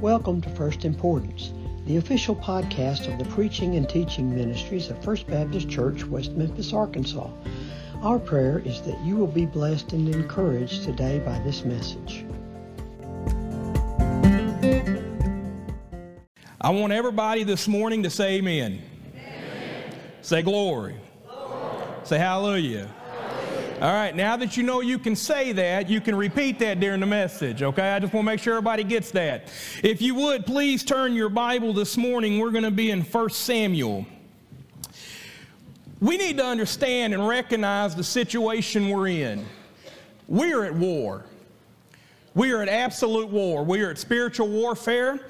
Welcome to First Importance, the official podcast of the preaching and teaching ministries of First Baptist Church, West Memphis, Arkansas. Our prayer is that you will be blessed and encouraged today by this message. I want everybody this morning to say amen. amen. Say glory. glory. Say hallelujah. All right, now that you know you can say that, you can repeat that during the message, okay? I just want to make sure everybody gets that. If you would, please turn your Bible this morning. We're going to be in 1 Samuel. We need to understand and recognize the situation we're in. We're at war. We are at absolute war. We are at spiritual warfare.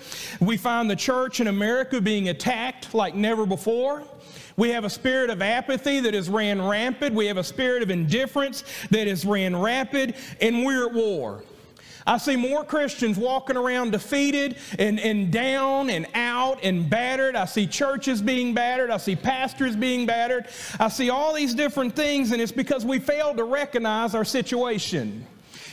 We find the church in America being attacked like never before. We have a spirit of apathy that has ran rampant. We have a spirit of indifference that has ran rampant, and we're at war. I see more Christians walking around defeated and, and down and out and battered. I see churches being battered. I see pastors being battered. I see all these different things, and it's because we failed to recognize our situation.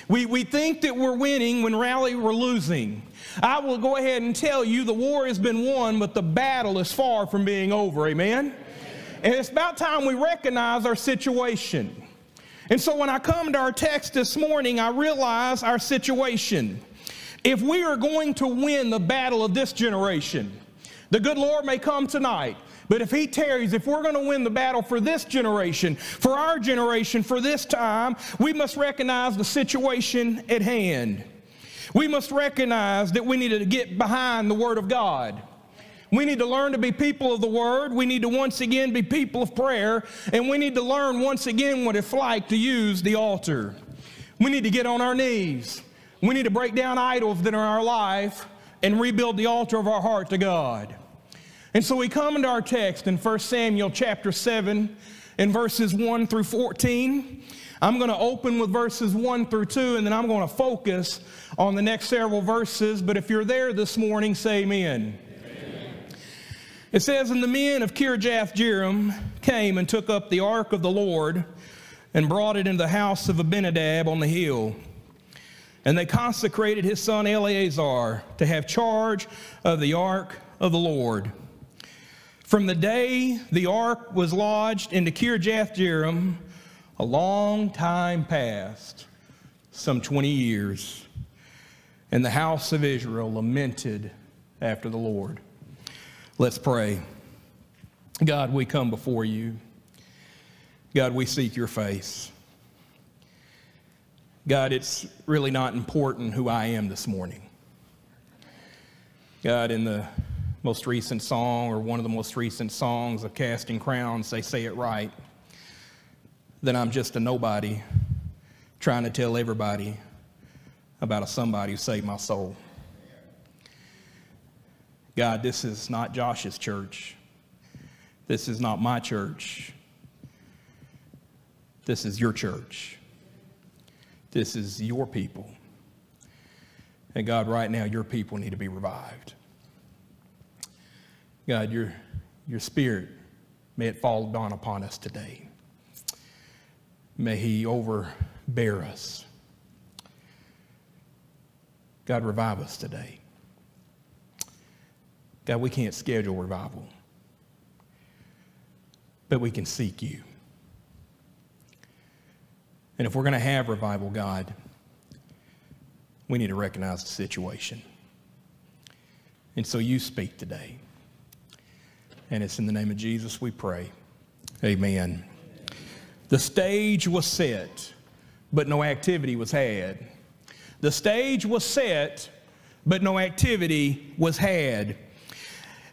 We, we think that we're winning when rally we're losing. I will go ahead and tell you the war has been won, but the battle is far from being over. Amen? And it's about time we recognize our situation. And so when I come to our text this morning, I realize our situation. If we are going to win the battle of this generation, the good Lord may come tonight. But if he tarries, if we're going to win the battle for this generation, for our generation, for this time, we must recognize the situation at hand. We must recognize that we need to get behind the Word of God. We need to learn to be people of the Word. We need to once again be people of prayer. And we need to learn once again what it's like to use the altar. We need to get on our knees. We need to break down idols that are in our life and rebuild the altar of our heart to God. And so we come into our text in 1 Samuel chapter 7 in verses 1 through 14. I'm going to open with verses 1 through 2, and then I'm going to focus on the next several verses. But if you're there this morning, say amen. It says, And the men of Kirjath Jearim came and took up the ark of the Lord and brought it into the house of Abinadab on the hill. And they consecrated his son Eleazar to have charge of the ark of the Lord. From the day the ark was lodged into Kirjath Jearim, a long time passed, some 20 years, and the house of Israel lamented after the Lord. Let's pray. God, we come before you. God, we seek your face. God, it's really not important who I am this morning. God, in the most recent song, or one of the most recent songs of Casting Crowns, they say it right that I'm just a nobody trying to tell everybody about a somebody who saved my soul. God, this is not Josh's church. This is not my church. This is your church. This is your people. And God, right now, your people need to be revived. God, your, your spirit, may it fall down upon us today. May he overbear us. God, revive us today. God, we can't schedule revival, but we can seek you. And if we're going to have revival, God, we need to recognize the situation. And so you speak today. And it's in the name of Jesus we pray. Amen. The stage was set, but no activity was had. The stage was set, but no activity was had.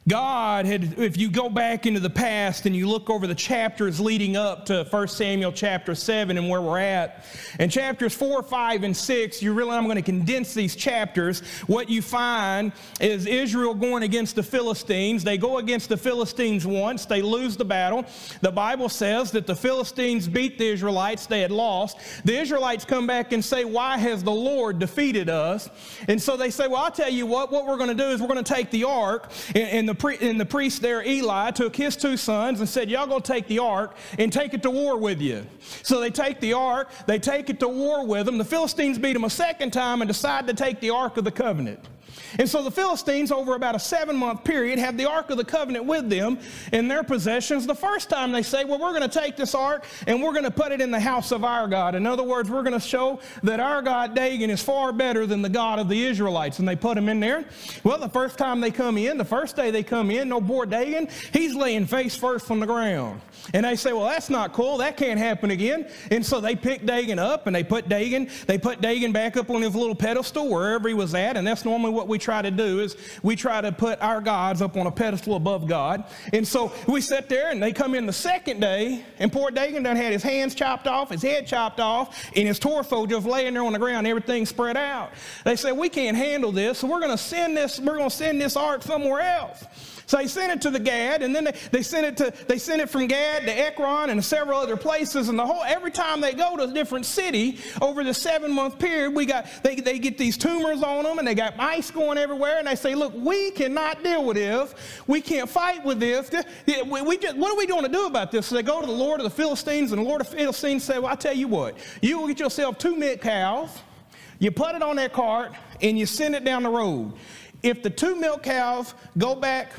God had, if you go back into the past and you look over the chapters leading up to 1 Samuel chapter 7 and where we're at, and chapters 4, 5, and 6, you really, I'm going to condense these chapters. What you find is Israel going against the Philistines. They go against the Philistines once, they lose the battle. The Bible says that the Philistines beat the Israelites, they had lost. The Israelites come back and say, Why has the Lord defeated us? And so they say, Well, I'll tell you what, what we're going to do is we're going to take the ark and, and the the, and the priest there, Eli, took his two sons and said, Y'all gonna take the ark and take it to war with you. So they take the ark, they take it to war with them. The Philistines beat them a second time and decide to take the ark of the covenant. And so the Philistines, over about a seven month period, have the Ark of the Covenant with them in their possessions. The first time they say, Well, we're going to take this Ark and we're going to put it in the house of our God. In other words, we're going to show that our God, Dagon, is far better than the God of the Israelites. And they put him in there. Well, the first time they come in, the first day they come in, no boy Dagon, he's laying face first on the ground. And they say, Well, that's not cool. That can't happen again. And so they pick Dagon up and they put Dagon, they put Dagon back up on his little pedestal wherever he was at. And that's normally what we try to do is we try to put our gods up on a pedestal above God. And so we sit there and they come in the second day, and poor Dagon done had his hands chopped off, his head chopped off, and his torso just laying there on the ground, everything spread out. They said, We can't handle this, so we're gonna send this, we're gonna send this ark somewhere else. So they sent it to the Gath, and then they, they sent it to they sent it from Gath to Ekron and several other places. And the whole every time they go to a different city over the seven month period, we got they, they get these tumors on them and they got mice going everywhere. And they say, look, we cannot deal with this. We can't fight with this. We, we just, what are we going to do about this? So they go to the Lord of the Philistines, and the Lord of the Philistines say, Well, I tell you what, you will get yourself two milk cows, you put it on that cart, and you send it down the road. If the two milk cows go back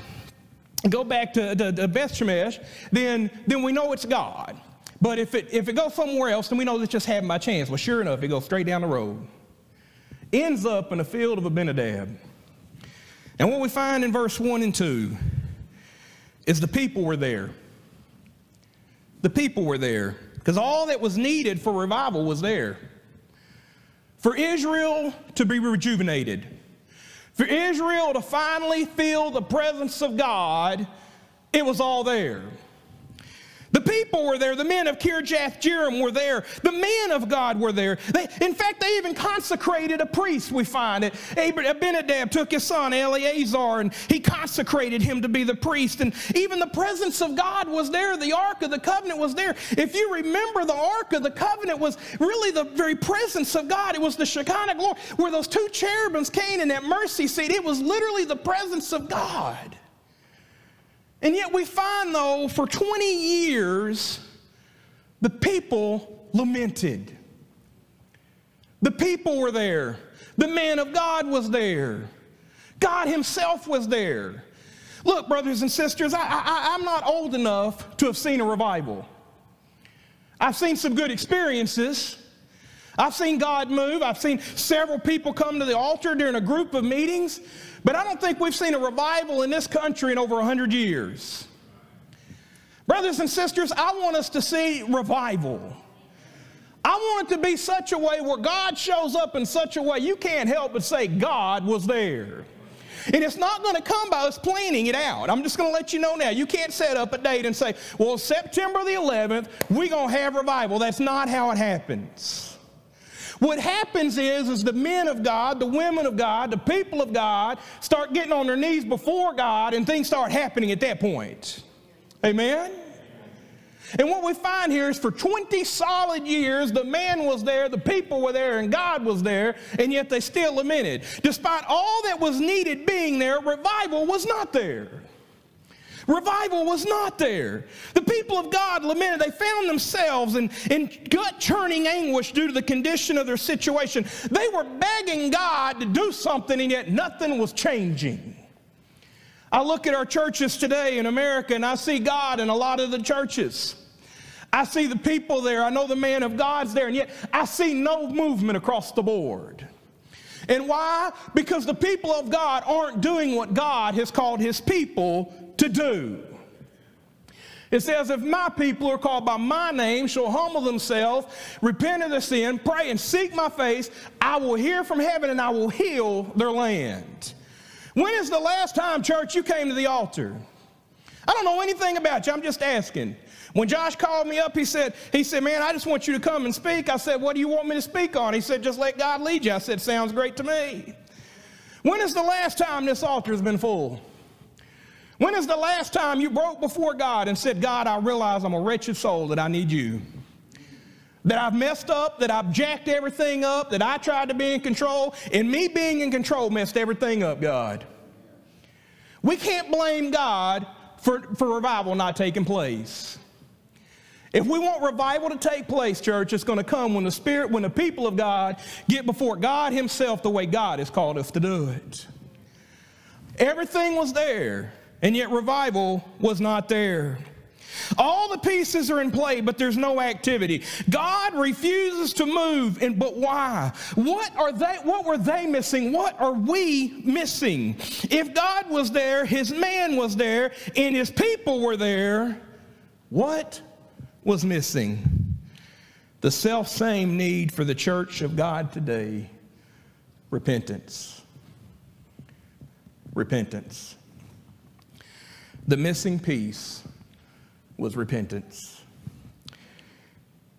go back to, to, to Beth Shemesh, then, then we know it's God. But if it, if it goes somewhere else, then we know it's just happened by chance. Well, sure enough, it goes straight down the road. Ends up in the field of Abinadab. And what we find in verse 1 and 2 is the people were there. The people were there because all that was needed for revival was there. For Israel to be rejuvenated, for Israel to finally feel the presence of God, it was all there. The people were there. The men of Kirjath Jearim were there. The men of God were there. They, in fact, they even consecrated a priest, we find it. Abinadab took his son Eleazar and he consecrated him to be the priest. And even the presence of God was there. The Ark of the Covenant was there. If you remember, the Ark of the Covenant was really the very presence of God. It was the Shekinah glory where those two cherubims came in that mercy seat. It was literally the presence of God. And yet we find, though, for 20 years, the people lamented. The people were there. The man of God was there. God Himself was there. Look, brothers and sisters, I, I, I'm not old enough to have seen a revival. I've seen some good experiences. I've seen God move. I've seen several people come to the altar during a group of meetings. But I don't think we've seen a revival in this country in over 100 years. Brothers and sisters, I want us to see revival. I want it to be such a way where God shows up in such a way you can't help but say, God was there. And it's not going to come by us planning it out. I'm just going to let you know now. You can't set up a date and say, well, September the 11th, we're going to have revival. That's not how it happens. What happens is, is the men of God, the women of God, the people of God start getting on their knees before God and things start happening at that point. Amen? And what we find here is for 20 solid years, the man was there, the people were there, and God was there, and yet they still lamented. Despite all that was needed being there, revival was not there. Revival was not there. The people of God lamented. They found themselves in, in gut churning anguish due to the condition of their situation. They were begging God to do something, and yet nothing was changing. I look at our churches today in America and I see God in a lot of the churches. I see the people there. I know the man of God's there, and yet I see no movement across the board. And why? Because the people of God aren't doing what God has called his people to do. It says, If my people are called by my name shall humble themselves, repent of their sin, pray, and seek my face, I will hear from heaven and I will heal their land. When is the last time, church, you came to the altar? I don't know anything about you. I'm just asking. When Josh called me up, he said, he said, man, I just want you to come and speak. I said, what do you want me to speak on? He said, just let God lead you. I said, sounds great to me. When is the last time this altar has been full? When is the last time you broke before God and said, God, I realize I'm a wretched soul, that I need you? That I've messed up, that I've jacked everything up, that I tried to be in control, and me being in control messed everything up, God. We can't blame God for, for revival not taking place. If we want revival to take place, church, it's going to come when the Spirit, when the people of God get before God Himself the way God has called us to do it. Everything was there, and yet revival was not there. All the pieces are in play, but there's no activity. God refuses to move, and but why? What are they what were they missing? What are we missing? If God was there, his man was there, and his people were there, what was missing? The self same need for the church of God today repentance. Repentance. The missing piece was repentance.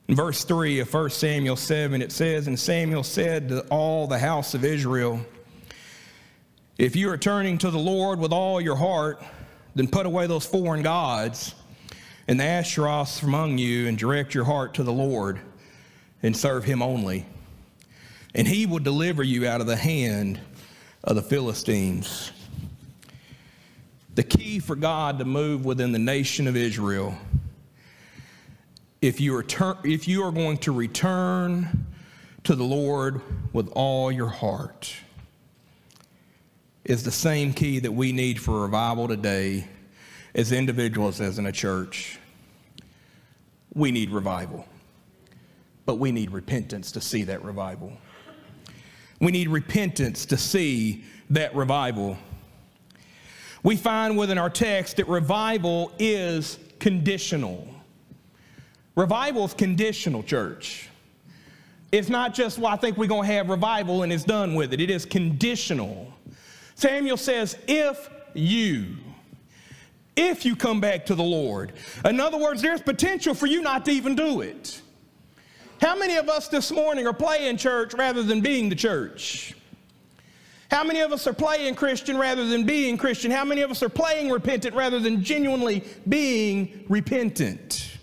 In verse 3 of 1 Samuel 7, it says, And Samuel said to all the house of Israel, If you are turning to the Lord with all your heart, then put away those foreign gods and the Ashtaroths among you, and direct your heart to the Lord and serve him only. And he will deliver you out of the hand of the Philistines. The key for God to move within the nation of Israel, if you are, if you are going to return to the Lord with all your heart, is the same key that we need for revival today as individuals, as in a church. We need revival, but we need repentance to see that revival. We need repentance to see that revival we find within our text that revival is conditional. Revival is conditional, church. It's not just, well, I think we're going to have revival and it's done with it. It is conditional. Samuel says, if you, if you come back to the Lord. In other words, there's potential for you not to even do it. How many of us this morning are playing church rather than being the church? How many of us are playing Christian rather than being Christian? How many of us are playing repentant rather than genuinely being repentant?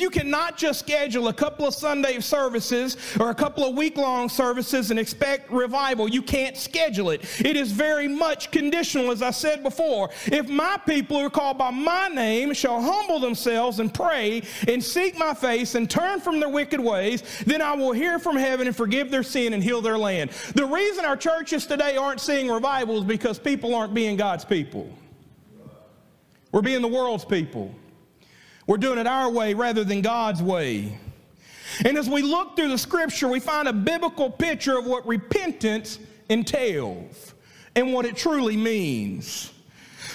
You cannot just schedule a couple of Sunday services or a couple of week long services and expect revival. You can't schedule it. It is very much conditional, as I said before. If my people who are called by my name shall humble themselves and pray and seek my face and turn from their wicked ways, then I will hear from heaven and forgive their sin and heal their land. The reason our churches today aren't seeing revival is because people aren't being God's people. We're being the world's people. We're doing it our way rather than God's way. And as we look through the scripture, we find a biblical picture of what repentance entails and what it truly means.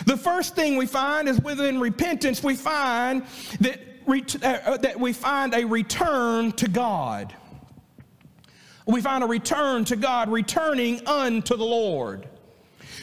The first thing we find is within repentance, we find that, uh, uh, that we find a return to God. We find a return to God, returning unto the Lord.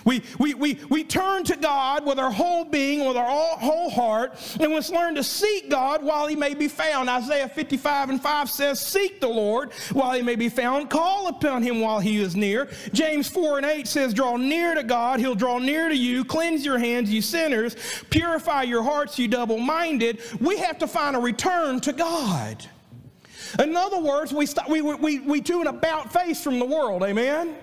We, we, we, we turn to God with our whole being, with our all, whole heart, and let's learn to seek God while he may be found. Isaiah 55 and 5 says, Seek the Lord while he may be found, call upon him while he is near. James 4 and 8 says, Draw near to God, he'll draw near to you. Cleanse your hands, you sinners. Purify your hearts, you double minded. We have to find a return to God. In other words, we, stop, we, we, we do an about face from the world, amen?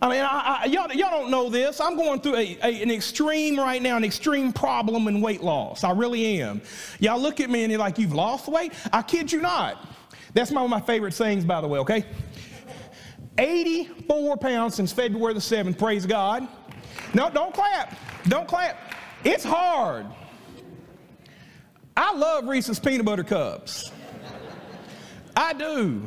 I mean, I, I, y'all, y'all, don't know this. I'm going through a, a, an extreme right now, an extreme problem in weight loss. I really am. Y'all look at me and you're like, you've lost weight? I kid you not. That's one of my favorite sayings, by the way, okay? 84 pounds since February the 7th, praise God. No, don't clap. Don't clap. It's hard. I love Reese's peanut butter cups. I do.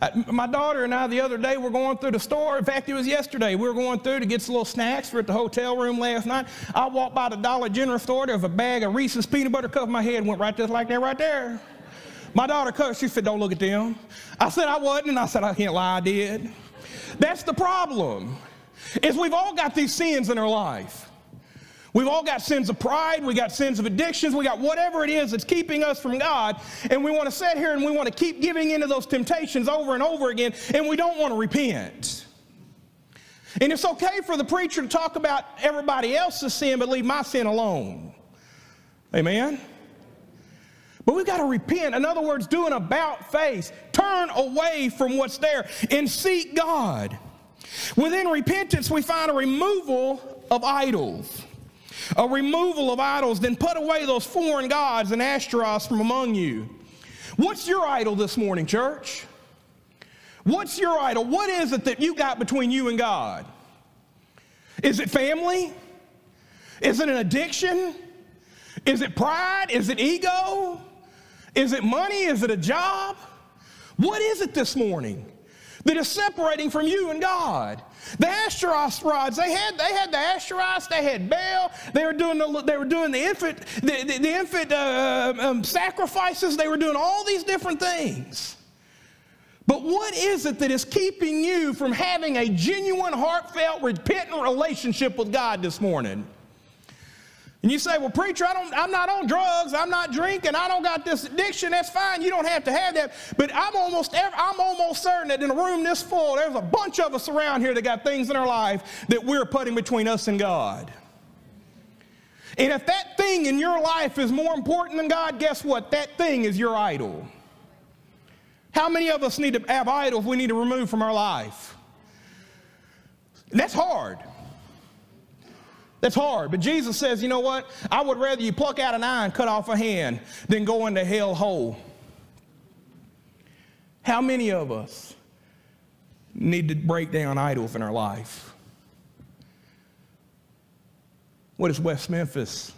Uh, my daughter and I the other day were going through the store. In fact, it was yesterday. We were going through to get some little snacks for at the hotel room last night. I walked by the Dollar General store. There was a bag of Reese's peanut butter cups. My head went right just like that right there. My daughter cut. She said, "Don't look at them." I said I wasn't, and I said I can't lie. I did. That's the problem. Is we've all got these sins in our life. We've all got sins of pride, we got sins of addictions, we got whatever it is that's keeping us from God, and we want to sit here and we want to keep giving into those temptations over and over again, and we don't want to repent. And it's okay for the preacher to talk about everybody else's sin, but leave my sin alone. Amen? But we've got to repent. In other words, do an about face. Turn away from what's there and seek God. Within repentance, we find a removal of idols a removal of idols, then put away those foreign gods and Ashtaroths from among you. What's your idol this morning, church? What's your idol? What is it that you got between you and God? Is it family? Is it an addiction? Is it pride? Is it ego? Is it money? Is it a job? What is it this morning that is separating from you and God? The Ashtaroth rods, they had, they had the Ashtaroths, they had Baal, they were doing the, they were doing the infant, the, the, the infant uh, um, sacrifices, they were doing all these different things. But what is it that is keeping you from having a genuine, heartfelt, repentant relationship with God this morning? And you say, well, preacher, I don't, I'm not on drugs, I'm not drinking, I don't got this addiction. That's fine. You don't have to have that. But I'm almost, I'm almost certain that in a room this full, there's a bunch of us around here that got things in our life that we're putting between us and God. And if that thing in your life is more important than God, guess what? That thing is your idol. How many of us need to have idols we need to remove from our life? That's hard. That's hard. But Jesus says, you know what? I would rather you pluck out an eye and cut off a hand than go into hell whole. How many of us need to break down idols in our life? What is West Memphis,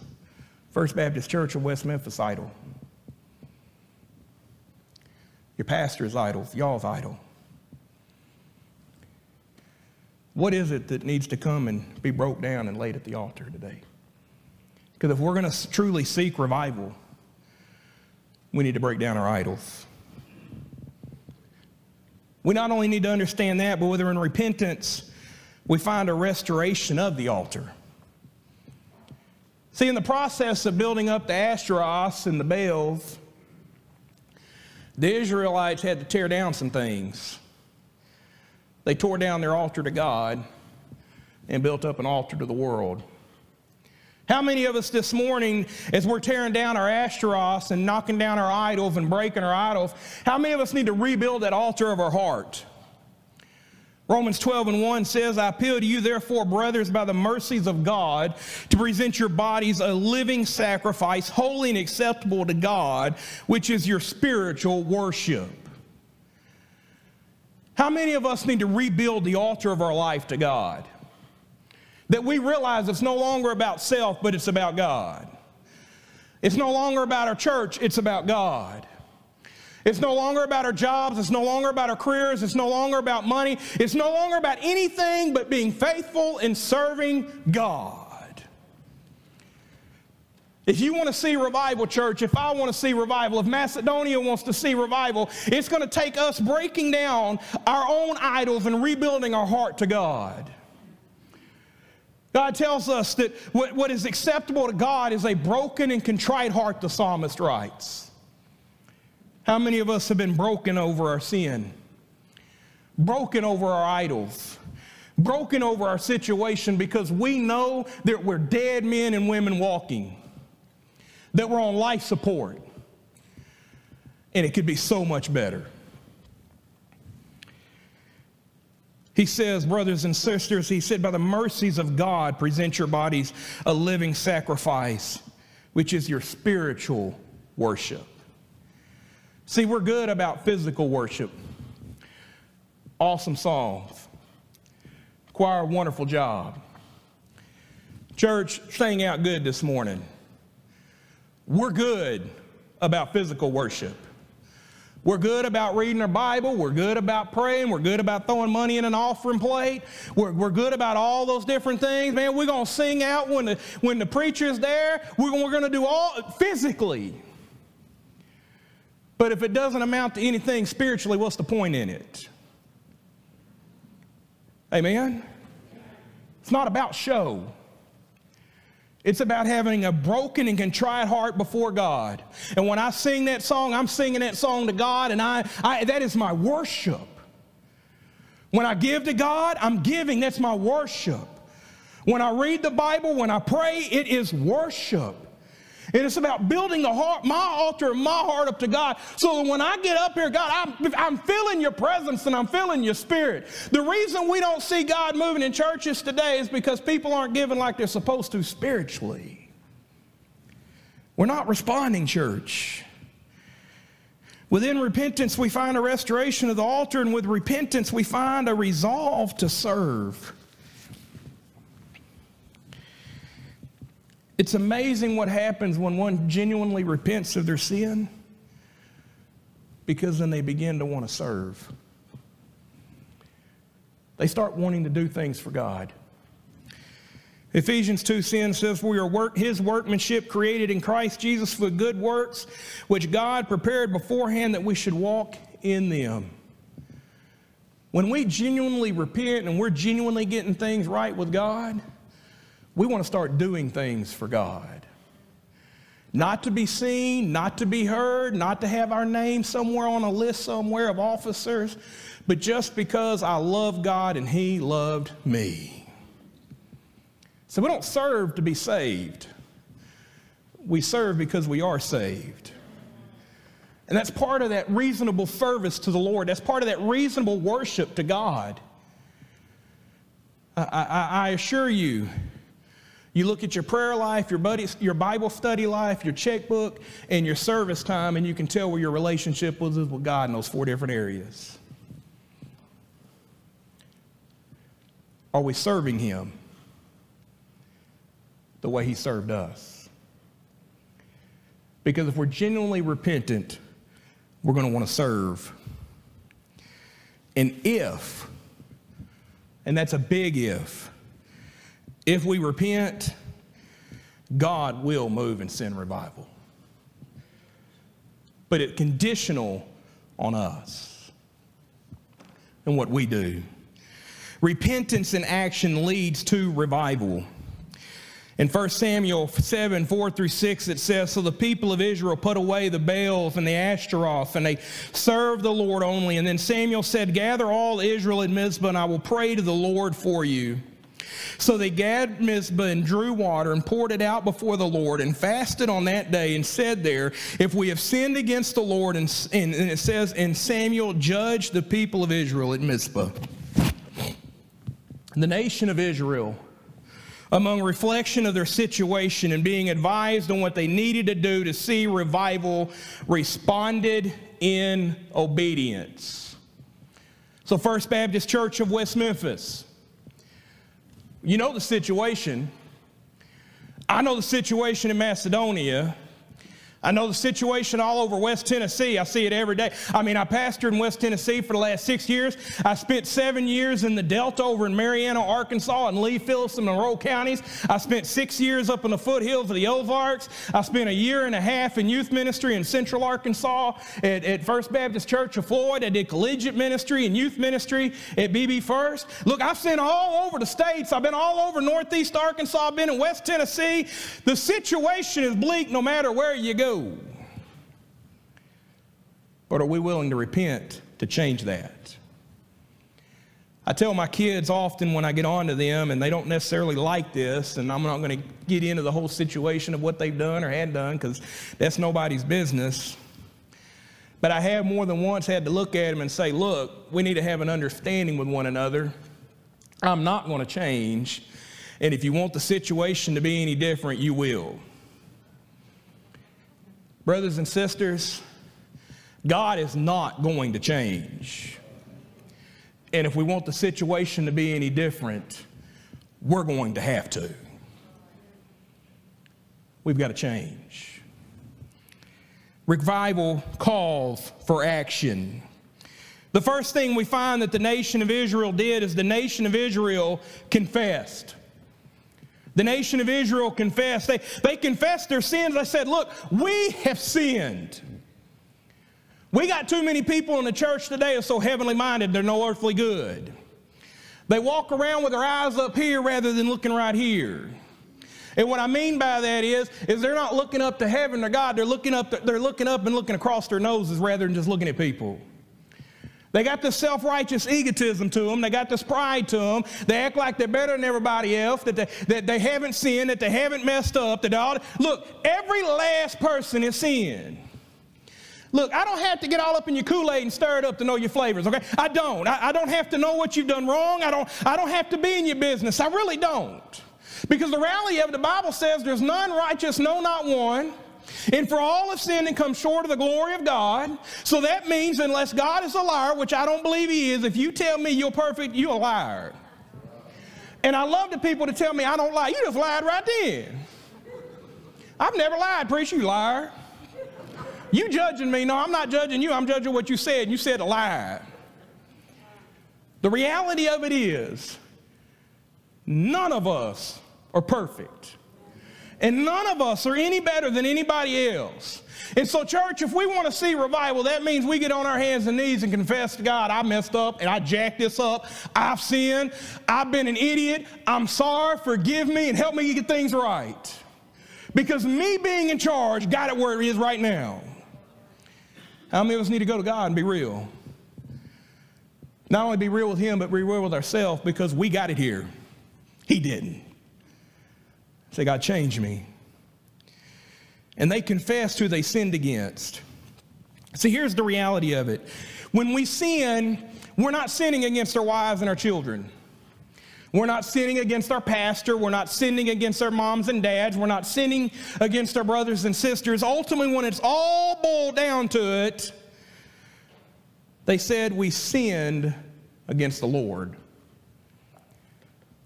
First Baptist Church of West Memphis idol? Your pastor's idol, y'all's idol. What is it that needs to come and be broke down and laid at the altar today? Because if we're going to truly seek revival, we need to break down our idols. We not only need to understand that, but whether in repentance, we find a restoration of the altar. See, in the process of building up the Ashtaroths and the Baals, the Israelites had to tear down some things. They tore down their altar to God and built up an altar to the world. How many of us this morning, as we're tearing down our Ashtaroths and knocking down our idols and breaking our idols, how many of us need to rebuild that altar of our heart? Romans 12 and 1 says, I appeal to you, therefore, brothers, by the mercies of God, to present your bodies a living sacrifice, holy and acceptable to God, which is your spiritual worship. How many of us need to rebuild the altar of our life to God? That we realize it's no longer about self, but it's about God. It's no longer about our church, it's about God. It's no longer about our jobs. It's no longer about our careers. It's no longer about money. It's no longer about anything but being faithful in serving God. If you want to see revival, church, if I want to see revival, if Macedonia wants to see revival, it's going to take us breaking down our own idols and rebuilding our heart to God. God tells us that what, what is acceptable to God is a broken and contrite heart, the psalmist writes. How many of us have been broken over our sin? Broken over our idols? Broken over our situation because we know that we're dead men and women walking? That were on life support. And it could be so much better. He says, brothers and sisters, he said, by the mercies of God, present your bodies a living sacrifice, which is your spiritual worship. See, we're good about physical worship. Awesome songs. Choir, wonderful job. Church, sang out good this morning. We're good about physical worship. We're good about reading our Bible. We're good about praying. We're good about throwing money in an offering plate. We're, we're good about all those different things. Man, we're going to sing out when the, when the preacher's there. We're, we're going to do all physically. But if it doesn't amount to anything spiritually, what's the point in it? Amen? It's not about show. It's about having a broken and contrite heart before God. And when I sing that song, I'm singing that song to God, and I, I, that is my worship. When I give to God, I'm giving. That's my worship. When I read the Bible, when I pray, it is worship. And it's about building the heart, my altar, my heart up to God. So that when I get up here, God, I'm, I'm feeling your presence and I'm feeling your spirit. The reason we don't see God moving in churches today is because people aren't giving like they're supposed to spiritually. We're not responding, church. Within repentance, we find a restoration of the altar, and with repentance, we find a resolve to serve. It's amazing what happens when one genuinely repents of their sin because then they begin to want to serve. They start wanting to do things for God. Ephesians 2 10 says, We are work, his workmanship created in Christ Jesus for good works, which God prepared beforehand that we should walk in them. When we genuinely repent and we're genuinely getting things right with God, we want to start doing things for God. Not to be seen, not to be heard, not to have our name somewhere on a list somewhere of officers, but just because I love God and He loved me. So we don't serve to be saved. We serve because we are saved. And that's part of that reasonable service to the Lord. That's part of that reasonable worship to God. I, I, I assure you, you look at your prayer life, your, buddy, your Bible study life, your checkbook, and your service time, and you can tell where your relationship was with God in those four different areas. Are we serving Him the way He served us? Because if we're genuinely repentant, we're going to want to serve. And if, and that's a big if, if we repent, God will move and send revival. But it's conditional on us and what we do. Repentance and action leads to revival. In 1 Samuel 7, 4 through 6, it says, So the people of Israel put away the Baals and the Ashtaroth, and they served the Lord only. And then Samuel said, Gather all Israel at Mizpah, and I will pray to the Lord for you. So they gathered Mizpah and drew water and poured it out before the Lord and fasted on that day and said there, If we have sinned against the Lord, and, and, and it says, And Samuel judged the people of Israel at Mizpah. The nation of Israel among reflection of their situation and being advised on what they needed to do to see revival, responded in obedience. So, First Baptist Church of West Memphis, you know the situation. I know the situation in Macedonia. I know the situation all over West Tennessee. I see it every day. I mean, I pastored in West Tennessee for the last six years. I spent seven years in the Delta over in Marianna, Arkansas, and Lee, Phillips, and Monroe counties. I spent six years up in the foothills of the Ozarks. I spent a year and a half in youth ministry in Central Arkansas at, at First Baptist Church of Floyd. I did collegiate ministry and youth ministry at BB First. Look, I've been all over the states. I've been all over Northeast Arkansas. I've been in West Tennessee. The situation is bleak no matter where you go. But are we willing to repent to change that? I tell my kids often when I get on to them, and they don't necessarily like this, and I'm not going to get into the whole situation of what they've done or had done because that's nobody's business. But I have more than once had to look at them and say, look, we need to have an understanding with one another. I'm not going to change. And if you want the situation to be any different, you will. Brothers and sisters, God is not going to change. And if we want the situation to be any different, we're going to have to. We've got to change. Revival calls for action. The first thing we find that the nation of Israel did is the nation of Israel confessed. The nation of Israel confessed. They, they confessed their sins. They said, Look, we have sinned. We got too many people in the church today are so heavenly minded, they're no earthly good. They walk around with their eyes up here rather than looking right here. And what I mean by that is, is they're not looking up to heaven or God. They're looking up. They're looking up and looking across their noses rather than just looking at people. They got this self righteous egotism to them. They got this pride to them. They act like they're better than everybody else, that they, that they haven't sinned, that they haven't messed up. That all, look, every last person is sin. Look, I don't have to get all up in your Kool-Aid and stir it up to know your flavors, okay? I don't. I, I, don't have to know what you've done wrong. I don't, I don't have to be in your business. I really don't. Because the reality of it, the Bible says there's none righteous, no, not one. And for all of sin and come short of the glory of God. So that means unless God is a liar, which I don't believe he is, if you tell me you're perfect, you're a liar. And I love the people to tell me I don't lie. You just lied right then. I've never lied, preacher, you liar. You judging me? No, I'm not judging you. I'm judging what you said. You said a lie. The reality of it is, none of us are perfect. And none of us are any better than anybody else. And so, church, if we want to see revival, that means we get on our hands and knees and confess to God, I messed up and I jacked this up. I've sinned. I've been an idiot. I'm sorry. Forgive me and help me get things right. Because me being in charge got it where it is right now. How many of us need to go to God and be real? Not only be real with Him, but be real with ourselves because we got it here. He didn't. Say, God, change me. And they confessed who they sinned against. See, here's the reality of it. When we sin, we're not sinning against our wives and our children. We're not sinning against our pastor. We're not sinning against our moms and dads. We're not sinning against our brothers and sisters. Ultimately, when it's all boiled down to it, they said we sinned against the Lord.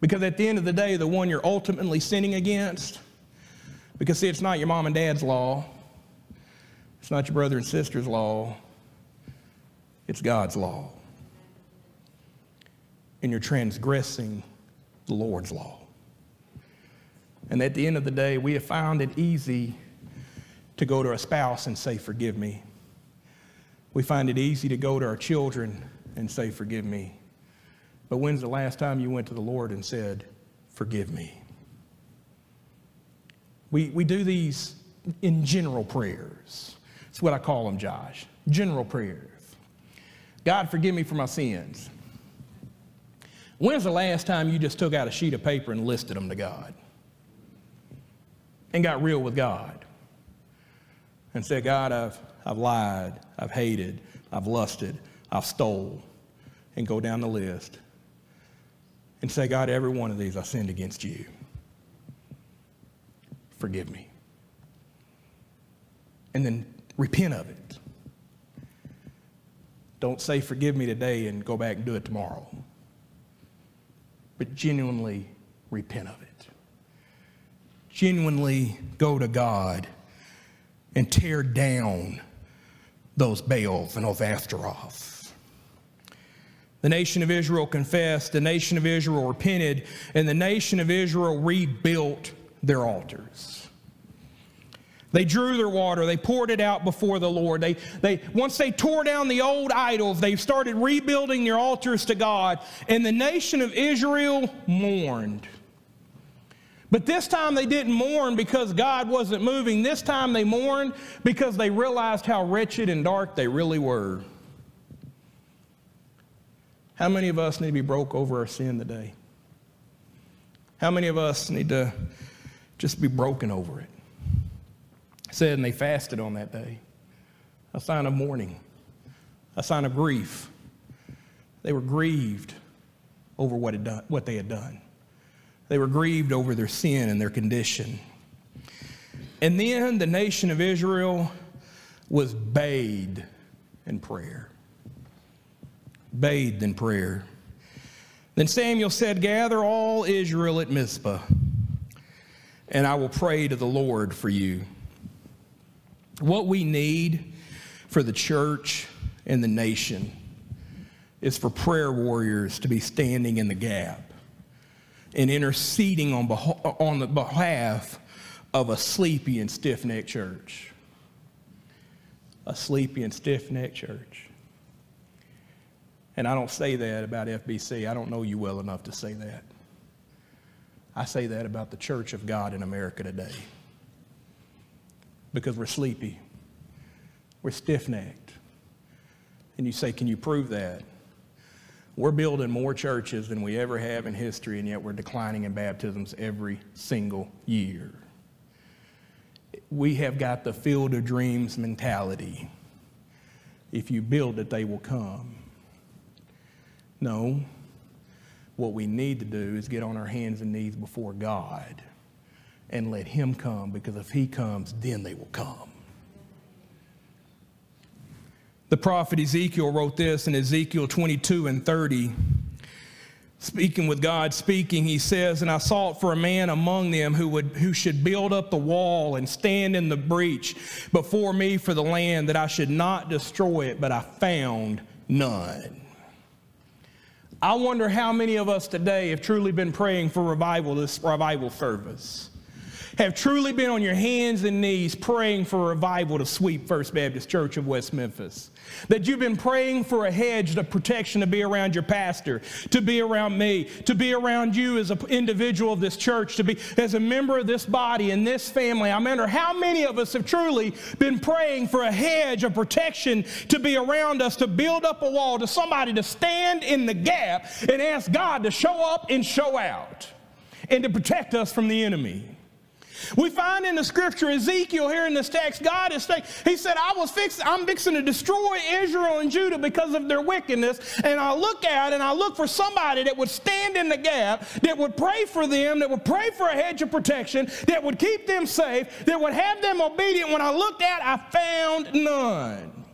Because at the end of the day, the one you're ultimately sinning against, because see, it's not your mom and dad's law, it's not your brother and sister's law, it's God's law. And you're transgressing the Lord's law. And at the end of the day, we have found it easy to go to our spouse and say, Forgive me. We find it easy to go to our children and say, Forgive me. But when's the last time you went to the Lord and said, Forgive me? We, we do these in general prayers. That's what I call them, Josh. General prayers. God, forgive me for my sins. When's the last time you just took out a sheet of paper and listed them to God? And got real with God? And said, God, I've, I've lied, I've hated, I've lusted, I've stole, and go down the list. And say, God, every one of these I sinned against you. Forgive me. And then repent of it. Don't say, forgive me today and go back and do it tomorrow but genuinely repent of it. Genuinely go to God and tear down those Baals and those Ashtaroths. The nation of Israel confessed, the nation of Israel repented, and the nation of Israel rebuilt their altars. They drew their water, they poured it out before the Lord. They, they, once they tore down the old idols, they started rebuilding their altars to God, and the nation of Israel mourned. But this time they didn't mourn because God wasn't moving. This time they mourned because they realized how wretched and dark they really were. How many of us need to be broke over our sin today? How many of us need to just be broken over it? said, and they fasted on that day. A sign of mourning, a sign of grief. They were grieved over what, had done, what they had done. They were grieved over their sin and their condition. And then the nation of Israel was bathed in prayer. Bathed in prayer. Then Samuel said, Gather all Israel at Mizpah, and I will pray to the Lord for you. What we need for the church and the nation is for prayer warriors to be standing in the gap and interceding on, beh- on the behalf of a sleepy and stiff necked church. A sleepy and stiff necked church. And I don't say that about FBC. I don't know you well enough to say that. I say that about the church of God in America today because we're sleepy. We're stiff necked. And you say, Can you prove that? We're building more churches than we ever have in history, and yet we're declining in baptisms every single year. We have got the field of dreams mentality. If you build it, they will come. No. What we need to do is get on our hands and knees before God and let him come because if he comes, then they will come. The prophet Ezekiel wrote this in Ezekiel 22 and 30 speaking with God, speaking, he says, And I sought for a man among them who, would, who should build up the wall and stand in the breach before me for the land, that I should not destroy it, but I found none. I wonder how many of us today have truly been praying for revival, this revival service have truly been on your hands and knees praying for revival to sweep First Baptist Church of West Memphis. That you've been praying for a hedge of protection to be around your pastor, to be around me, to be around you as an individual of this church, to be as a member of this body and this family. I wonder how many of us have truly been praying for a hedge of protection to be around us, to build up a wall, to somebody to stand in the gap and ask God to show up and show out and to protect us from the enemy. We find in the scripture Ezekiel here in this text, God is saying, He said, I was fixing, I'm fixing to destroy Israel and Judah because of their wickedness. And I look out and I look for somebody that would stand in the gap, that would pray for them, that would pray for a hedge of protection, that would keep them safe, that would have them obedient. When I looked out, I found none.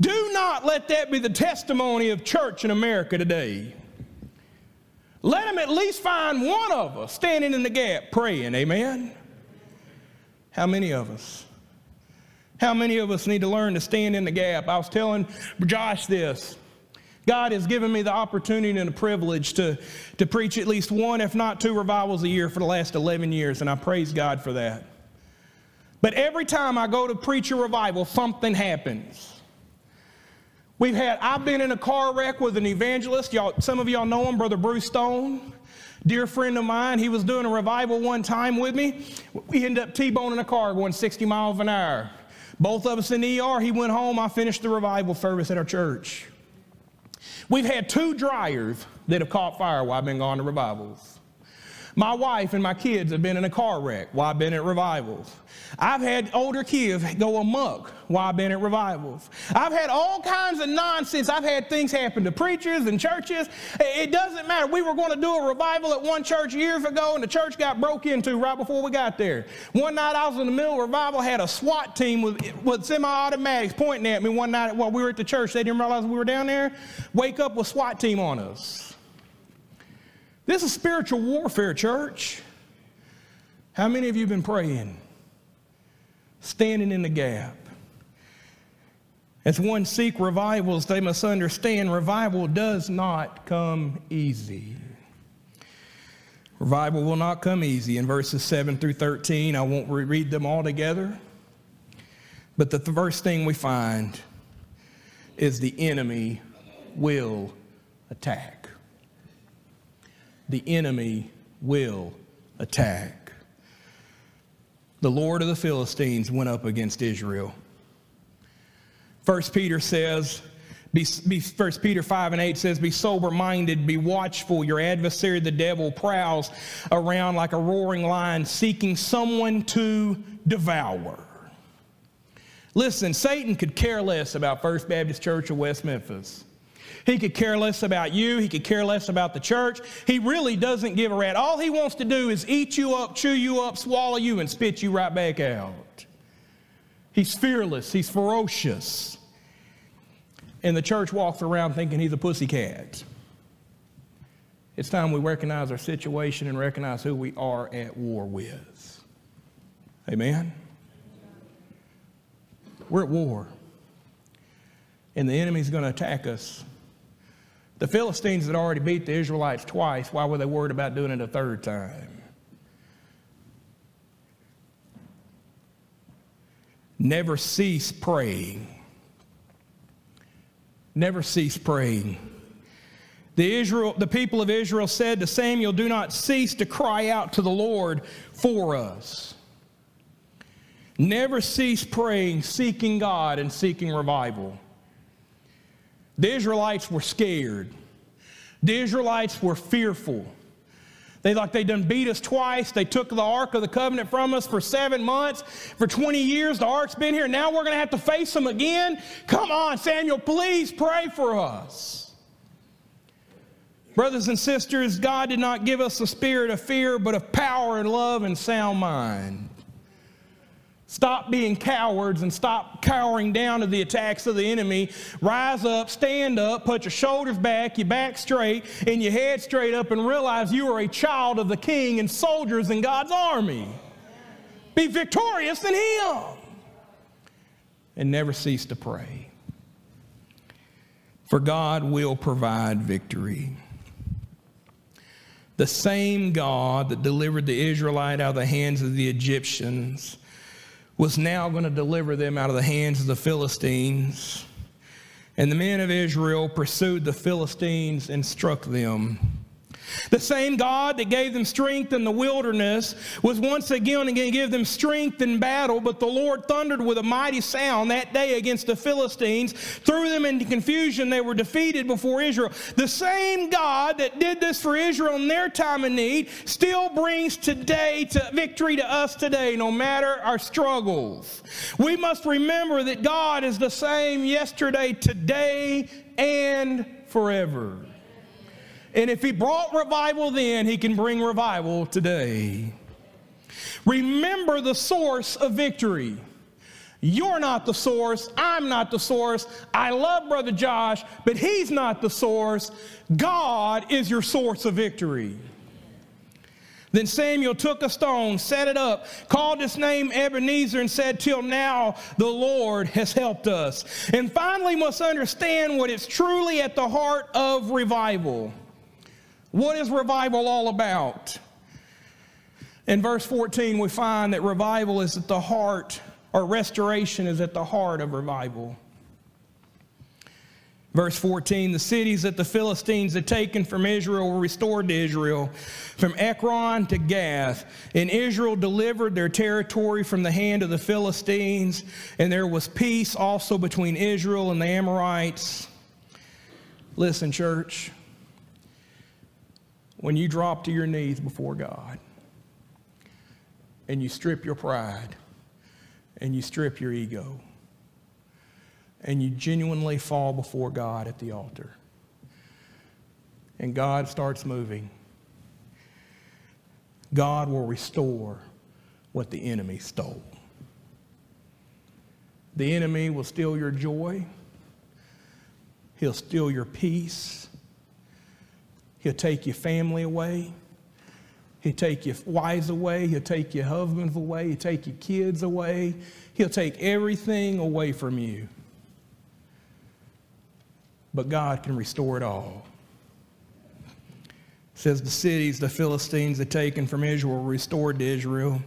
Do not let that be the testimony of church in America today. Let them at least find one of us standing in the gap praying. Amen? How many of us? How many of us need to learn to stand in the gap? I was telling Josh this. God has given me the opportunity and the privilege to, to preach at least one, if not two, revivals a year for the last 11 years, and I praise God for that. But every time I go to preach a revival, something happens. We've had, I've been in a car wreck with an evangelist. Y'all, some of y'all know him, Brother Bruce Stone. Dear friend of mine, he was doing a revival one time with me. We ended up T-boning a car going 60 miles an hour. Both of us in the ER. He went home. I finished the revival service at our church. We've had two dryers that have caught fire while I've been gone to revivals. My wife and my kids have been in a car wreck while I've been at revivals. I've had older kids go amok while I've been at revivals. I've had all kinds of nonsense. I've had things happen to preachers and churches. It doesn't matter. We were going to do a revival at one church years ago, and the church got broke into right before we got there. One night I was in the middle of revival, had a SWAT team with, with semi automatics pointing at me one night while we were at the church. They didn't realize we were down there. Wake up with SWAT team on us. This is spiritual warfare, church. How many of you have been praying? Standing in the gap. As one seek revivals, they must understand revival does not come easy. Revival will not come easy. In verses 7 through 13, I won't read them all together. But the first thing we find is the enemy will attack the enemy will attack. The Lord of the Philistines went up against Israel. First Peter says, be, be, 1 Peter 5 and 8 says, Be sober minded, be watchful. Your adversary, the devil, prowls around like a roaring lion, seeking someone to devour. Listen, Satan could care less about First Baptist Church of West Memphis. He could care less about you. He could care less about the church. He really doesn't give a rat. All he wants to do is eat you up, chew you up, swallow you, and spit you right back out. He's fearless. He's ferocious. And the church walks around thinking he's a pussycat. It's time we recognize our situation and recognize who we are at war with. Amen? We're at war. And the enemy's going to attack us the Philistines had already beat the Israelites twice. Why were they worried about doing it a third time? Never cease praying. Never cease praying. The, Israel, the people of Israel said to Samuel, Do not cease to cry out to the Lord for us. Never cease praying, seeking God, and seeking revival. The Israelites were scared. The Israelites were fearful. They like they done beat us twice. They took the Ark of the Covenant from us for seven months. For 20 years, the Ark's been here. Now we're going to have to face them again. Come on, Samuel, please pray for us. Brothers and sisters, God did not give us a spirit of fear, but of power and love and sound mind. Stop being cowards and stop cowering down to the attacks of the enemy. Rise up, stand up, put your shoulders back, your back straight, and your head straight up, and realize you are a child of the King and soldiers in God's army. Be victorious in Him. And never cease to pray. For God will provide victory. The same God that delivered the Israelite out of the hands of the Egyptians was now going to deliver them out of the hands of the Philistines. And the men of Israel pursued the Philistines and struck them. The same God that gave them strength in the wilderness was once again going to give them strength in battle, but the Lord thundered with a mighty sound that day against the Philistines, threw them into confusion. They were defeated before Israel. The same God that did this for Israel in their time of need still brings today to victory to us today, no matter our struggles. We must remember that God is the same yesterday, today, and forever. And if he brought revival then, he can bring revival today. Remember the source of victory. You're not the source. I'm not the source. I love Brother Josh, but he's not the source. God is your source of victory. Then Samuel took a stone, set it up, called its name Ebenezer, and said, Till now the Lord has helped us. And finally, must understand what is truly at the heart of revival. What is revival all about? In verse 14, we find that revival is at the heart, or restoration is at the heart of revival. Verse 14, the cities that the Philistines had taken from Israel were restored to Israel, from Ekron to Gath. And Israel delivered their territory from the hand of the Philistines, and there was peace also between Israel and the Amorites. Listen, church, when you drop to your knees before God and you strip your pride and you strip your ego and you genuinely fall before God at the altar and God starts moving, God will restore what the enemy stole. The enemy will steal your joy. He'll steal your peace. He'll take your family away. He'll take your wives away. He'll take your husbands away. He'll take your kids away. He'll take everything away from you. But God can restore it all. It says the cities the Philistines had taken from Israel were restored to Israel.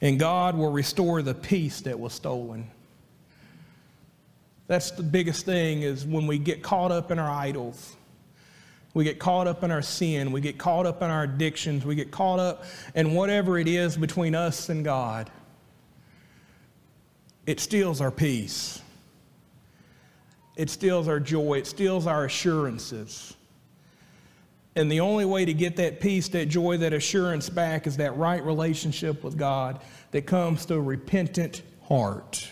And God will restore the peace that was stolen. That's the biggest thing is when we get caught up in our idols we get caught up in our sin. We get caught up in our addictions. We get caught up in whatever it is between us and God. It steals our peace. It steals our joy. It steals our assurances. And the only way to get that peace, that joy, that assurance back is that right relationship with God that comes through a repentant heart.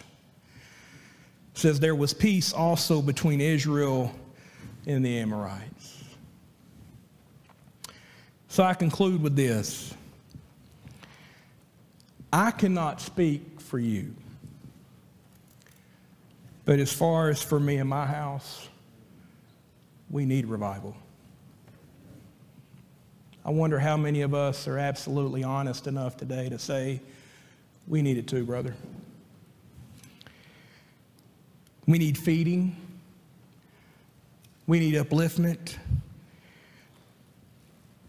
It says there was peace also between Israel and the Amorites. So I conclude with this I cannot speak for you. But as far as for me and my house, we need revival. I wonder how many of us are absolutely honest enough today to say, we need it too, brother. We need feeding. We need upliftment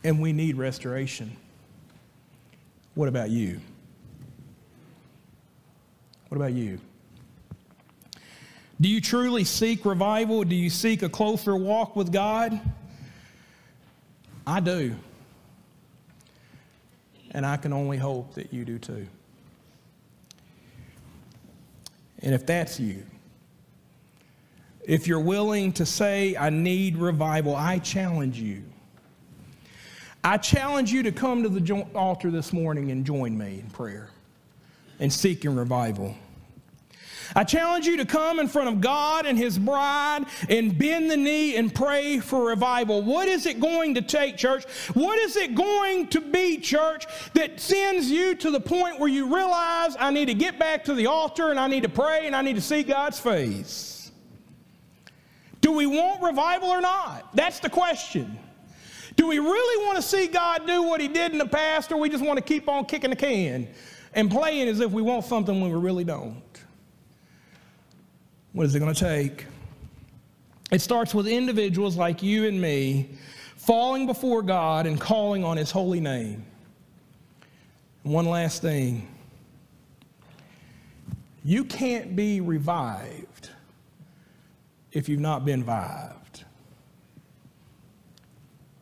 and we need restoration. What about you? What about you? Do you truly seek revival? Do you seek a closer walk with God? I do. And I can only hope that you do too. And if that's you, if you're willing to say, I need revival, I challenge you I challenge you to come to the altar this morning and join me in prayer and seeking revival. I challenge you to come in front of God and His bride and bend the knee and pray for revival. What is it going to take, church? What is it going to be, church, that sends you to the point where you realize I need to get back to the altar and I need to pray and I need to see God's face? Do we want revival or not? That's the question. Do we really want to see God do what He did in the past, or we just want to keep on kicking the can and playing as if we want something when we really don't? What is it going to take? It starts with individuals like you and me falling before God and calling on His holy name. One last thing you can't be revived if you've not been vived.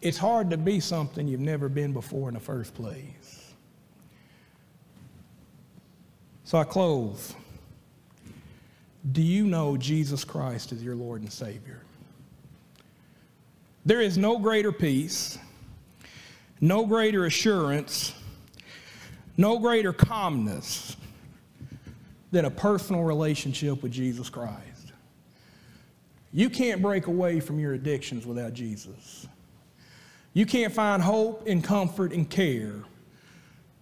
It's hard to be something you've never been before in the first place. So I close. Do you know Jesus Christ is your Lord and Savior? There is no greater peace, no greater assurance, no greater calmness than a personal relationship with Jesus Christ. You can't break away from your addictions without Jesus. You can't find hope and comfort and care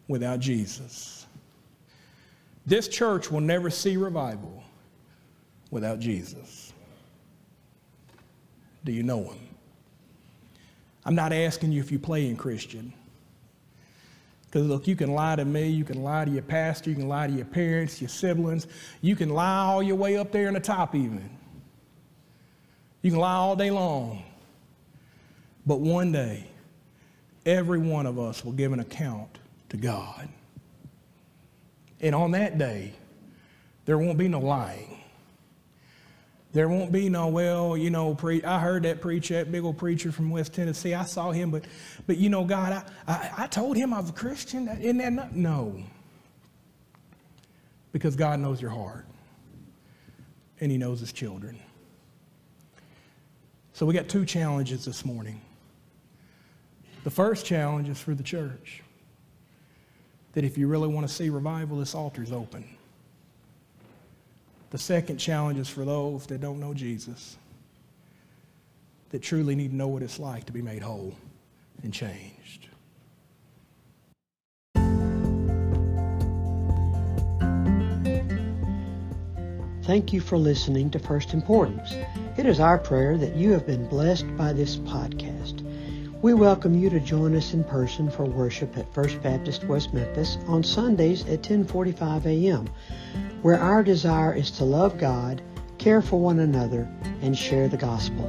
without Jesus. This church will never see revival without Jesus? Do you know him? I'm not asking you if you play in Christian. Because look, you can lie to me, you can lie to your pastor, you can lie to your parents, your siblings, you can lie all your way up there in the top, even. You can lie all day long. But one day, every one of us will give an account to God. And on that day, there won't be no lying. There won't be no, well, you know, pre- I heard that preacher, that big old preacher from West Tennessee. I saw him, but, but you know, God, I, I, I told him I was a Christian. Isn't that not? No. Because God knows your heart, and He knows His children. So we got two challenges this morning. The first challenge is for the church that if you really want to see revival, this altar is open. The second challenge is for those that don't know Jesus, that truly need to know what it's like to be made whole and changed. Thank you for listening to First Importance. It is our prayer that you have been blessed by this podcast. We welcome you to join us in person for worship at First Baptist West Memphis on Sundays at 10:45 a.m., where our desire is to love God, care for one another, and share the gospel.